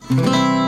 Música